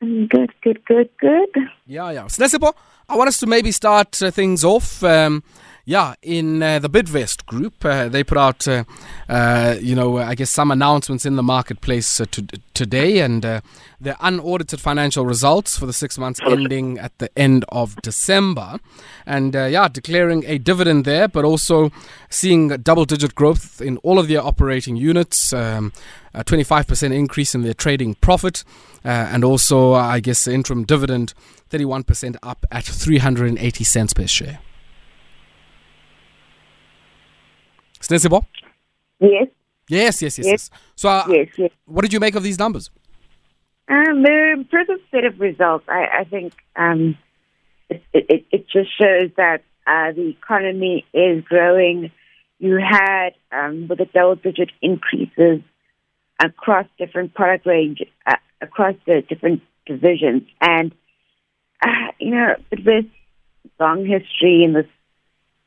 Good, good, good, good. Yeah, yeah. Snesipo, I want us to maybe start uh, things off. Um, yeah, in uh, the Bidvest group, uh, they put out, uh, uh, you know, I guess some announcements in the marketplace uh, to, today, and uh, the unaudited financial results for the six months ending at the end of December, and uh, yeah, declaring a dividend there, but also seeing double-digit growth in all of their operating units. Um, a 25% increase in their trading profit, uh, and also, I guess, the interim dividend 31% up at 380 cents per share. Snesibo? Yes, Yes, yes, yes, yes. Yes. So, uh, yes, yes. what did you make of these numbers? Um, they're impressive set of results. I, I think um, it, it, it just shows that uh, the economy is growing. You had um, with the double-digit increases across different product range, uh, across the different divisions, and uh, you know, with this long history in this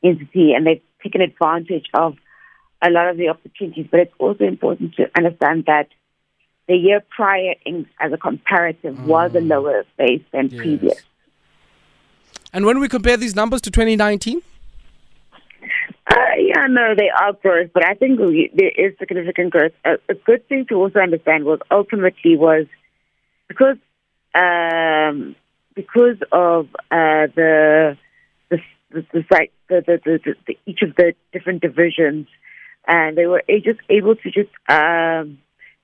entity, and they've taken advantage of a lot of the opportunities. But it's also important to understand that the year prior, in, as a comparative, was a lower base than Yes. previous. And when we compare these numbers to 2019? Uh, yeah, no, they are growth, but I think we, there is significant growth. A, a good thing to also understand was ultimately was because um, because of uh, the the the, the, site, the, the, the, the, the each of the different divisions, and they were just able to just um,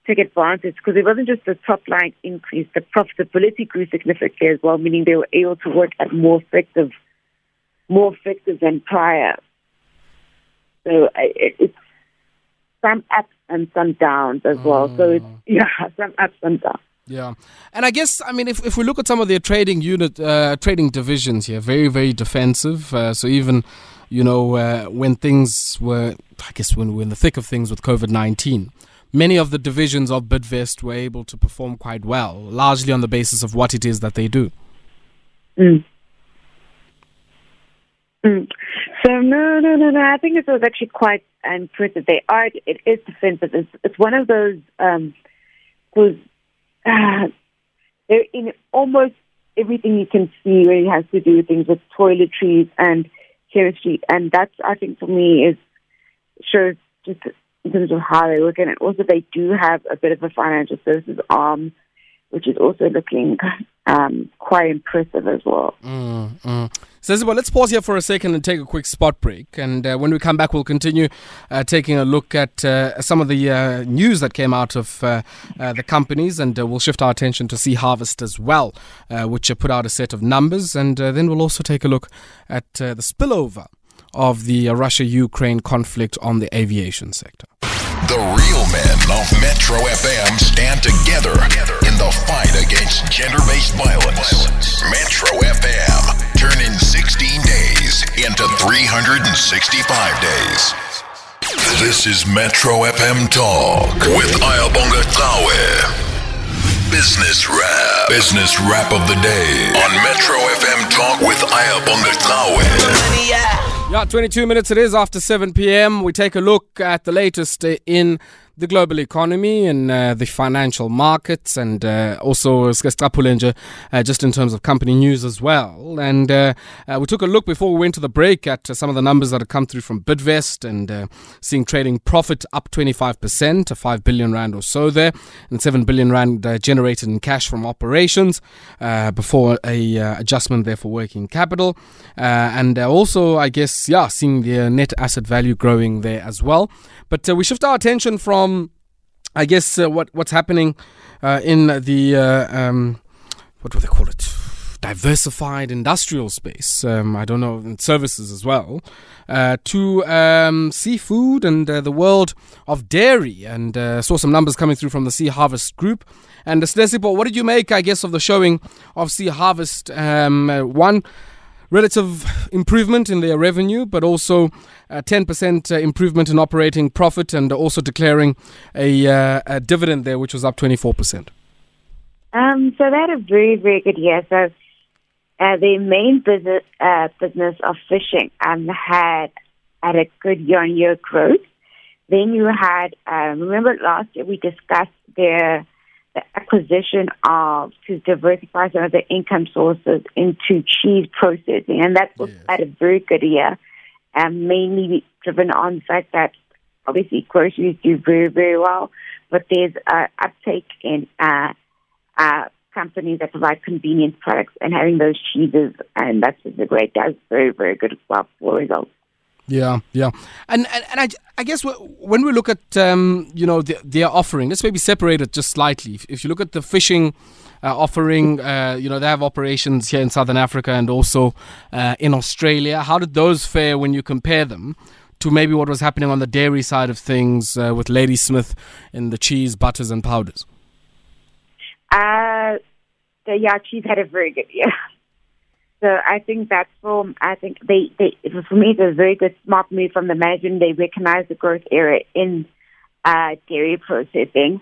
take advantage because it wasn't just the top line increase; the profitability grew significantly as well, meaning they were able to work at more effective, more effective than prior. So it, it's some ups and some downs as well. So it's yeah, some ups and downs. Yeah, and I guess I mean if if we look at some of their trading unit, uh, trading divisions here, very very defensive. Uh, so even you know uh, when things were, I guess when we we're in the thick of things with COVID nineteen, many of the divisions of Bidvest were able to perform quite well, largely on the basis of what it is that they do. Mm. Mm. So no, no, no, no. I think it was actually quite impressive. They are. It is defensive. It's, it's one of those um, was uh, they're in almost everything you can see when it has to do with things with toiletries and chemistry, and that's I think for me is shows just in terms of how they work, and also they do have a bit of a financial services arm, which is also looking um, quite impressive as well. Mm, mm. So, Zibo, let's pause here for a second and take a quick spot break. And uh, when we come back, we'll continue uh, taking a look at uh, some of the uh, news that came out of uh, uh, the companies. And we'll shift our attention to Sea Harvest as well, which put out a set of numbers. And then we'll also take a look at the spillover of the Russia Ukraine conflict on the aviation sector. The real men of Metro FM stand together in the fight against gender based violence. Metro FM, turning 16 days into 365 days. This is Metro FM Talk with Ayabonga Tawe. Business Wrap. Business Wrap of the Day on Metro FM Talk with Ayabonga Tawe. Yeah, 22 minutes it is after 7 p.m. We take a look at the latest in the global economy and uh, the financial markets, and uh, also uh, just in terms of company news as well. And uh, uh, we took a look before we went to the break at uh, some of the numbers that have come through from Bidvest and uh, seeing trading profit up 25% to 5 billion rand or so there, and 7 billion rand generated in cash from operations before a adjustment there for working capital, and also I guess yeah, seeing the net asset value growing there as well. But we shift our attention from, I guess, uh, what what's happening uh, in the uh, um, what do they call it? Diversified industrial space. Um, I don't know, and services as well. Uh, to um, seafood and uh, the world of dairy, and saw some numbers coming through from the Sea Harvest Group. And Stesipo, what did you make, I guess, of the showing of Sea Harvest? Um, one relative improvement in their revenue, but also a 10% uh, improvement in operating profit, and also declaring a, uh, a dividend there, which was up 24%. Um, so they had a very, very good year. So uh, their main business uh, business of fishing um, had had a good year-on-year growth. Then you had, um, remember last year we discussed their the acquisition of to diversify some of the income sources into cheese processing, and that was Yes. at a very good year, and mainly driven on the fact that obviously groceries do very very well, but there's uh, uptake in uh, uh, companies that provide convenience products and having those cheeses, and that's a great does very very good well for results. Yeah, yeah, and and, and I, I guess when we look at um, you know the, their offering, let's maybe separate it just slightly. If, if you look at the fishing uh, offering, uh, you know they have operations here in Southern Africa and also uh, in Australia. How did those fare when you compare them to maybe what was happening on the dairy side of things uh, with Ladismith in the cheese, butters, and powders? Uh, yeah, cheese had a very good year. So I think that's from I think they they for me it was a very good smart move from the management. They recognized the growth area in uh, dairy processing,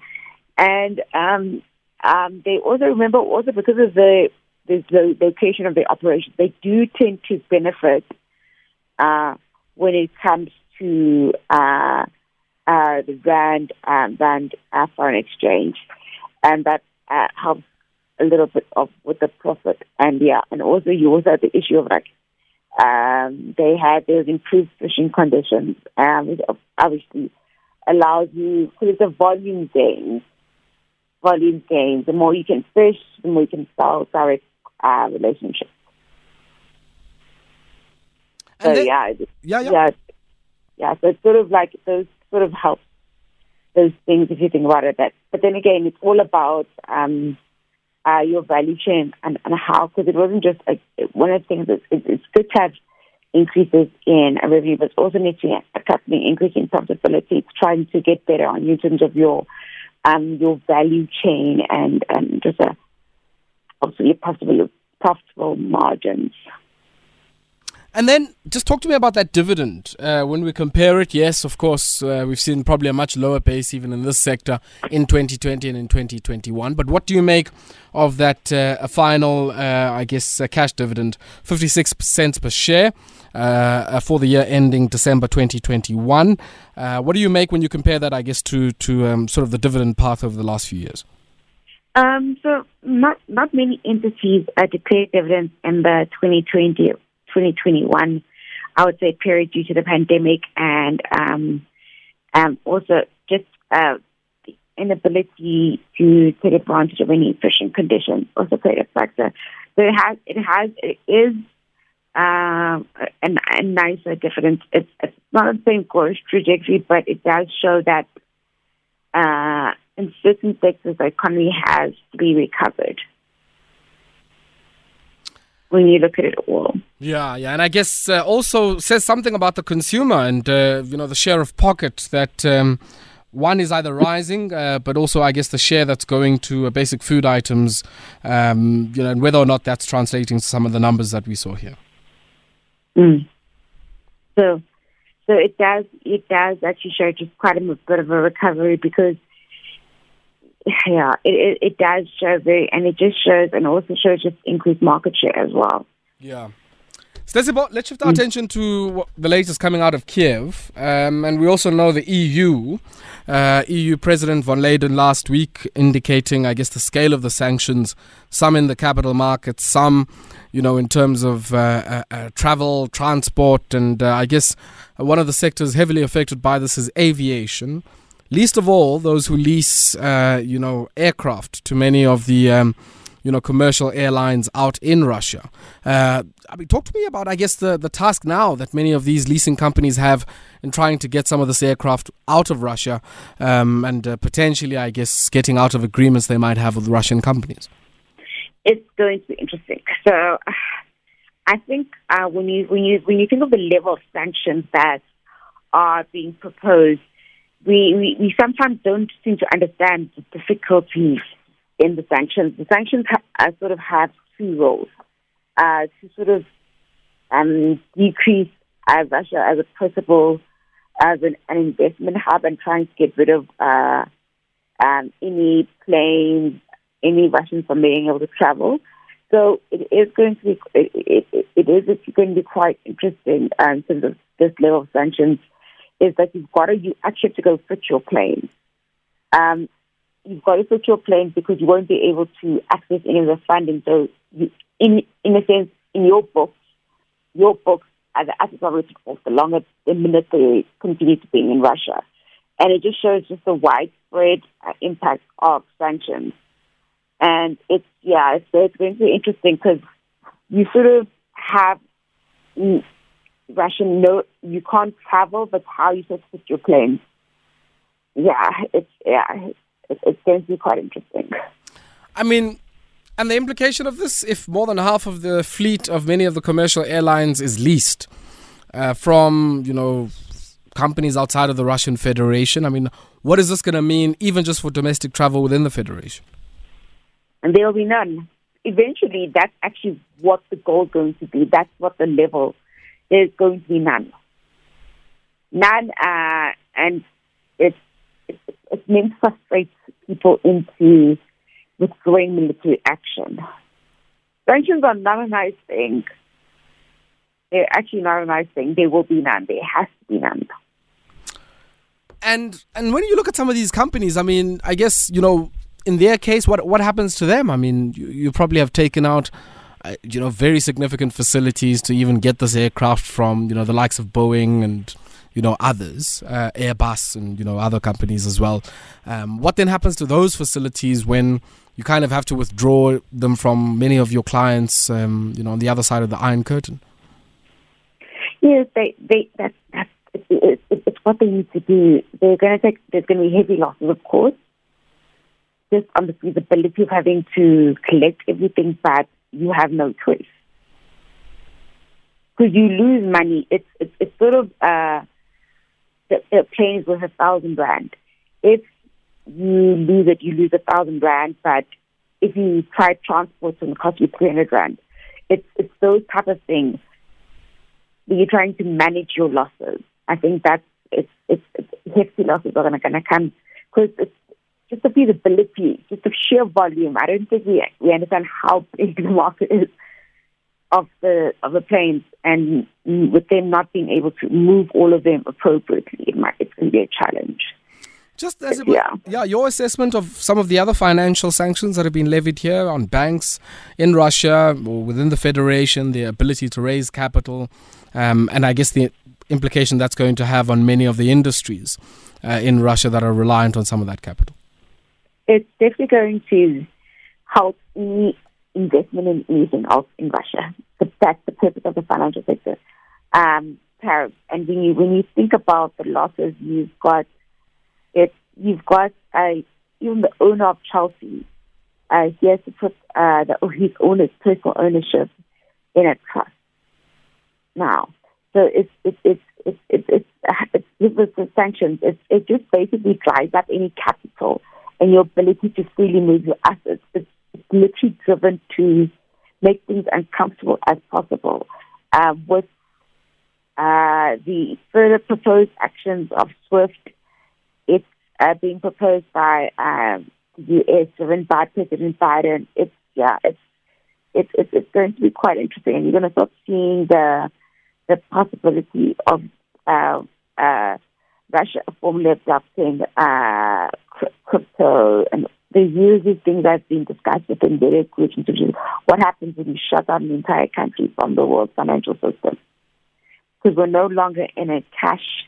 and um, um, they also remember also because of the the, the location of the operation, they do tend to benefit uh, when it comes to uh, uh, the rand um, rand uh, foreign exchange, and that uh, helps a little bit of with the profit. And yeah, and also you also have the issue of like um, they had those improved fishing conditions, um, which obviously allows you because it's a volume game. Volume game. The more you can fish, the more you can sell direct uh, relationships. So then- yeah, yeah, yeah. yeah, yeah. So it's sort of like those sort of help those things if you think about it. That, but then again, it's all about um, uh, your value chain and, and how because it wasn't just like one of the things. It, it's good to have increases in revenue, but also needs to accompany increase in profitability. It's trying to get better on you in terms of your um, your value chain and and just a obviously profitable profitable margins. And then just talk to me about that dividend. Uh, when we compare it, yes, of course, uh, we've seen probably a much lower pace even in this sector in 2020 and in 2021. But what do you make of that uh, final, uh, I guess, cash dividend, 56 cents per share uh, uh, for the year ending December 2021? Uh, what do you make when you compare that, I guess, to to um, sort of the dividend path over the last few years? Um, so not not many entities declared dividends in the 2020 2021, I would say, period due to the pandemic and um, um, also just uh, the inability to take advantage of any fishing conditions also played a factor. So it has, it has, it is um, a, a nicer difference. It's, it's not the same growth trajectory, but it does show that uh, in certain sectors the economy has to be recovered when you look at it all. Yeah, yeah, and I guess uh, also says something about the consumer and uh, you know the share of pocket that um, one is either rising, uh, but also I guess the share that's going to uh, basic food items, um, you know, and whether or not that's translating to some of the numbers that we saw here. Mm. So, so it does it does actually show just quite a bit of a recovery because, yeah, it it, it does show very, and it just shows and also shows just increased market share as well. Yeah. Stesibo, let's shift our attention to what- the latest coming out of Kiev. Um, and we also know the EU. Uh, EU President von Leyen last week indicating, I guess, the scale of the sanctions, some in the capital markets, some, you know, in terms of uh, uh, uh, travel, transport, and uh, I guess one of the sectors heavily affected by this is aviation. Least of all, those who lease, uh, you know, aircraft to many of the. Um, you know, commercial airlines out in Russia. Uh, I mean, talk to me about, I guess, the, the task now that many of these leasing companies have in trying to get some of this aircraft out of Russia um, and uh, potentially, I guess, getting out of agreements they might have with Russian companies. It's going to be interesting. So, I think uh, when you when you when you think of the level of sanctions that are being proposed, we, we, we sometimes don't seem to understand the difficulties in the sanctions. The sanctions ha- uh, sort of have two roles uh, to sort of um, decrease uh, Russia as a possible as an, an investment hub and trying to get rid of uh, um, any planes, any Russians from being able to travel. So it is going to be it, it, it is going to be quite interesting um, in terms of this level of sanctions. Is that you've got to you actually have to go fit your plane. Um, you've got to switch your planes because you won't be able to access any of the funding. So, you, in in a sense, in your books, your books as the assets are written the longer the minute they continue to be in Russia, and it just shows just the widespread uh, impact of sanctions. And it's yeah, it's, it's going to be interesting because you sort of have mm, Russian no, you can't travel, but how you supposed to put your planes? Yeah, it's yeah, it's, it's going to be quite interesting. I mean, and the implication of this, if more than half of the fleet of many of the commercial airlines is leased uh, from, you know, companies outside of the Russian Federation, I mean, what is this going to mean, even just for domestic travel within the Federation? And there will be none. Eventually, that's actually what the goal is going to be. That's what the level there's going to be none. None, uh, and it, it's, it's meant to frustrate people into withdrawing military action. Sanctions are not a nice thing. They're actually not a nice thing. There will be none. There has to be none. And and when you look at some of these companies, I mean, I guess you know, in their case, what what happens to them? I mean, you, you probably have taken out you know, very significant facilities to even get this aircraft from, you know, the likes of Boeing and, you know, others, uh, Airbus and, you know, other companies as well. Um, what then happens to those facilities when you kind of have to withdraw them from many of your clients, um, you know, on the other side of the Iron Curtain? Yes, they, they, that's, that's, it, it, it's what they need to do. They're going to take, there's going to be heavy losses, of course, just on the feasibility of having to collect everything back you have no choice. Because you lose money. It's, it's, it's sort of uh, the, the planes worth a thousand rand. If you lose it, you lose a thousand rand. But if you try transport, it's going to cost you 300 rand. It's, it's those type of things. You're trying to manage your losses. I think that's it's, it's, it's hefty losses are going to come because it's just the feasibility, just the sheer volume. I don't think we we understand how big the market is of the of the planes, and with them not being able to move all of them appropriately, it might, it's going to be a challenge. Just as yeah. yeah, your assessment of some of the other financial sanctions that have been levied here on banks in Russia or within the federation, the ability to raise capital, um, and I guess the implication that's going to have on many of the industries uh, in Russia that are reliant on some of that capital it's definitely going to help any investment in anything else in Russia. But that's the purpose of the financial sector um, tariffs. And when you when you think about the losses, you've got it. You've got uh, even the owner of Chelsea. Uh, he has to put uh, the, his owner's personal ownership in a trust now. So it's it's it's it's it's, it's, it's, it's with the sanctions. It's, it just basically dries up any capital and your ability to freely move your assets. It's, it's literally driven to make things uncomfortable as possible. Uh, with uh, the further proposed actions of SWIFT, it's uh, being proposed by um, the U.S. driven by President Biden. It's yeah, it's it's it's, it's going to be quite interesting, and you're going to start seeing the the possibility of uh, uh, Russia formally adopting uh, crypto and the usual things that's been discussed within various groups, which is what happens when you shut down the entire country from the world financial system. Because we're no longer in a cash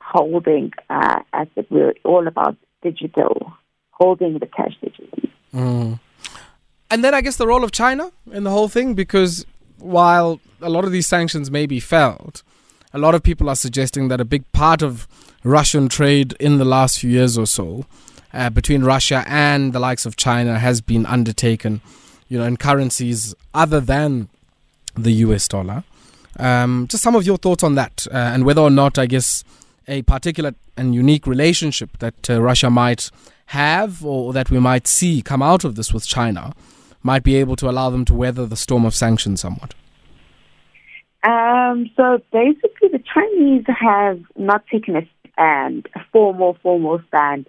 holding uh, asset. We're all about digital, holding the cash digitally. Mm. And then I guess the role of China in the whole thing, because while a lot of these sanctions may be felt, a lot of people are suggesting that a big part of Russian trade in the last few years or so uh, between Russia and the likes of China has been undertaken, you know, in currencies other than the US dollar. Um, just some of your thoughts on that uh, and whether or not, I guess, a particular and unique relationship that uh, Russia might have or that we might see come out of this with China might be able to allow them to weather the storm of sanctions somewhat. Um, so basically, the Chinese have not taken a stand, a formal, formal stand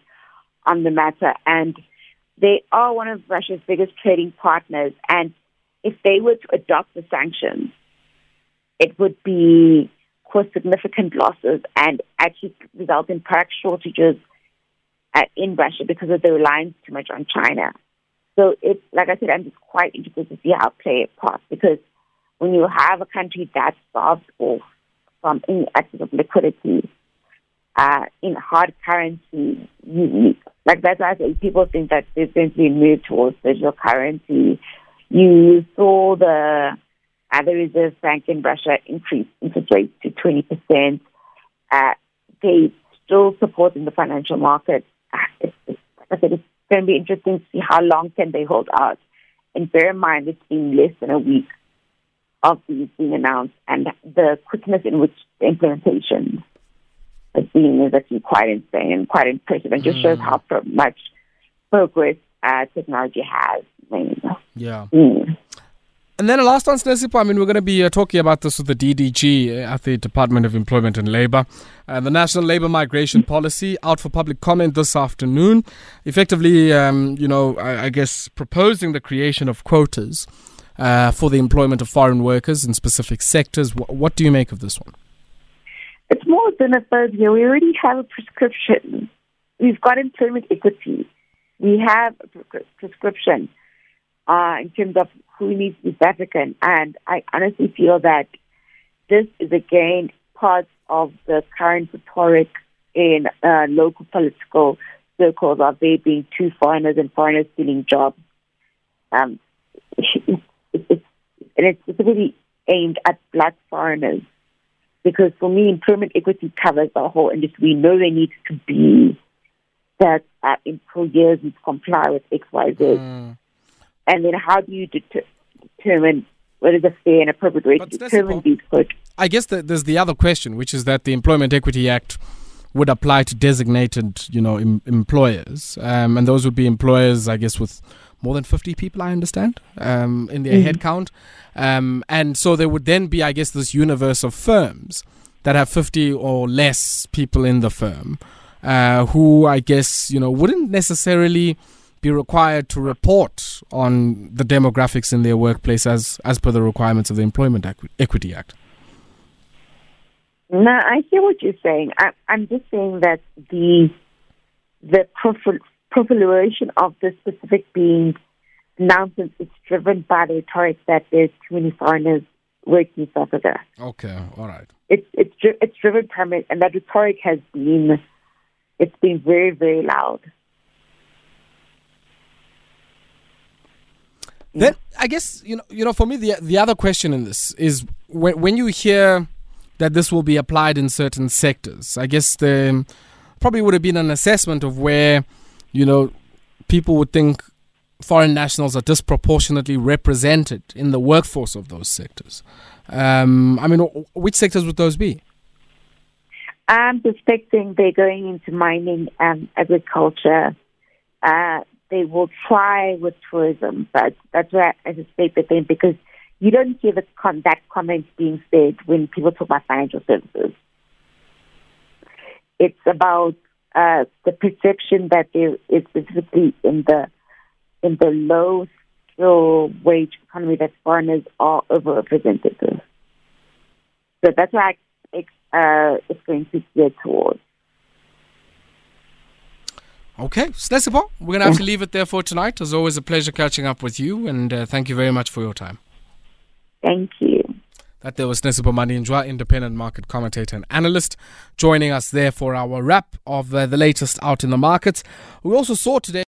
on the matter, and they are one of Russia's biggest trading partners. And if they were to adopt the sanctions, it would be cause significant losses and actually result in product shortages uh, in Russia because of the reliance too much on China. So it's like I said, I'm just quite interested to see how it play a part because when you have a country that starves off from any access of liquidity uh, in hard currency, you, like that's why people think that there's going to be a move towards digital currency. You saw the the Reserve Bank in Russia increase interest rates to 20%. Uh, they still supporting the financial market. Like I said, it's going to be interesting to see how long can they hold out. And bear in mind, it's been less than a week of these being announced, and the quickness in which the implementation has been is actually quite insane and quite impressive, and just mm. shows how pro- much progress uh, technology has made. Yeah. Mm. And then the last one, Snesipo, I mean, we're going to be uh, talking about this with the DDG uh, at the Department of Employment and Labour. Uh, the National Labour Migration Policy out for public comment this afternoon. Effectively, um, you know, I, I, guess proposing the creation of quotas uh, for the employment of foreign workers in specific sectors. W- what do you make of this one? It's more than a phobia. We already have a prescription. We've got employment equity. We have a prescription uh, in terms of who needs be African. And I honestly feel that this is again part of the current rhetoric in uh, local political circles of there being two foreigners and foreigners stealing jobs. Um, it's, it's, and it's specifically aimed at black foreigners because for me, employment equity covers the whole industry. We know there needs to be that uh, employers need to comply with X, Y, Z. Mm. And then how do you det- determine what is a fair and appropriate way but to determine these quotas? I guess that there's the other question, which is that the Employment Equity Act would apply to designated, you know, em- employers, um, and those would be employers, I guess, with more than 50 people, I understand, um, in their mm-hmm. head count. Um, and so there would then be, I guess, this universe of firms that have 50 or less people in the firm uh, who, I guess, you know, wouldn't necessarily be required to report on the demographics in their workplace as, as per the requirements of the Employment Equity Act. No, I hear what you're saying. I, am just saying that the the proliferation of the specific being announcements is driven by the rhetoric that there's too many foreigners working in South Africa. Okay, all right. It's it's it's driven primarily, and that rhetoric has been it's been very very loud. Then I guess you know you know for me the the other question in this is when when you hear that this will be applied in certain sectors. I guess the probably would have been an assessment of where you know people would think foreign nationals are disproportionately represented in the workforce of those sectors. Um, I mean, which sectors would those be? I'm suspecting they're going into mining and agriculture, uh, they will try with tourism, but that's where I suspect the thing because you don't hear the con- that comment being said when people talk about financial services. It's about uh, the perception that there is specifically in the in the low skill wage economy that foreigners are overrepresented. So that's why I, uh, it's going to gear towards. Okay, Snesipo, we're going to have to leave it there for tonight. It's always a pleasure catching up with you, and uh, thank you very much for your time. Thank you. That there was Snesipo Maninjwa, independent market commentator and analyst, joining us there for our wrap of uh, the latest out in the markets. We also saw today.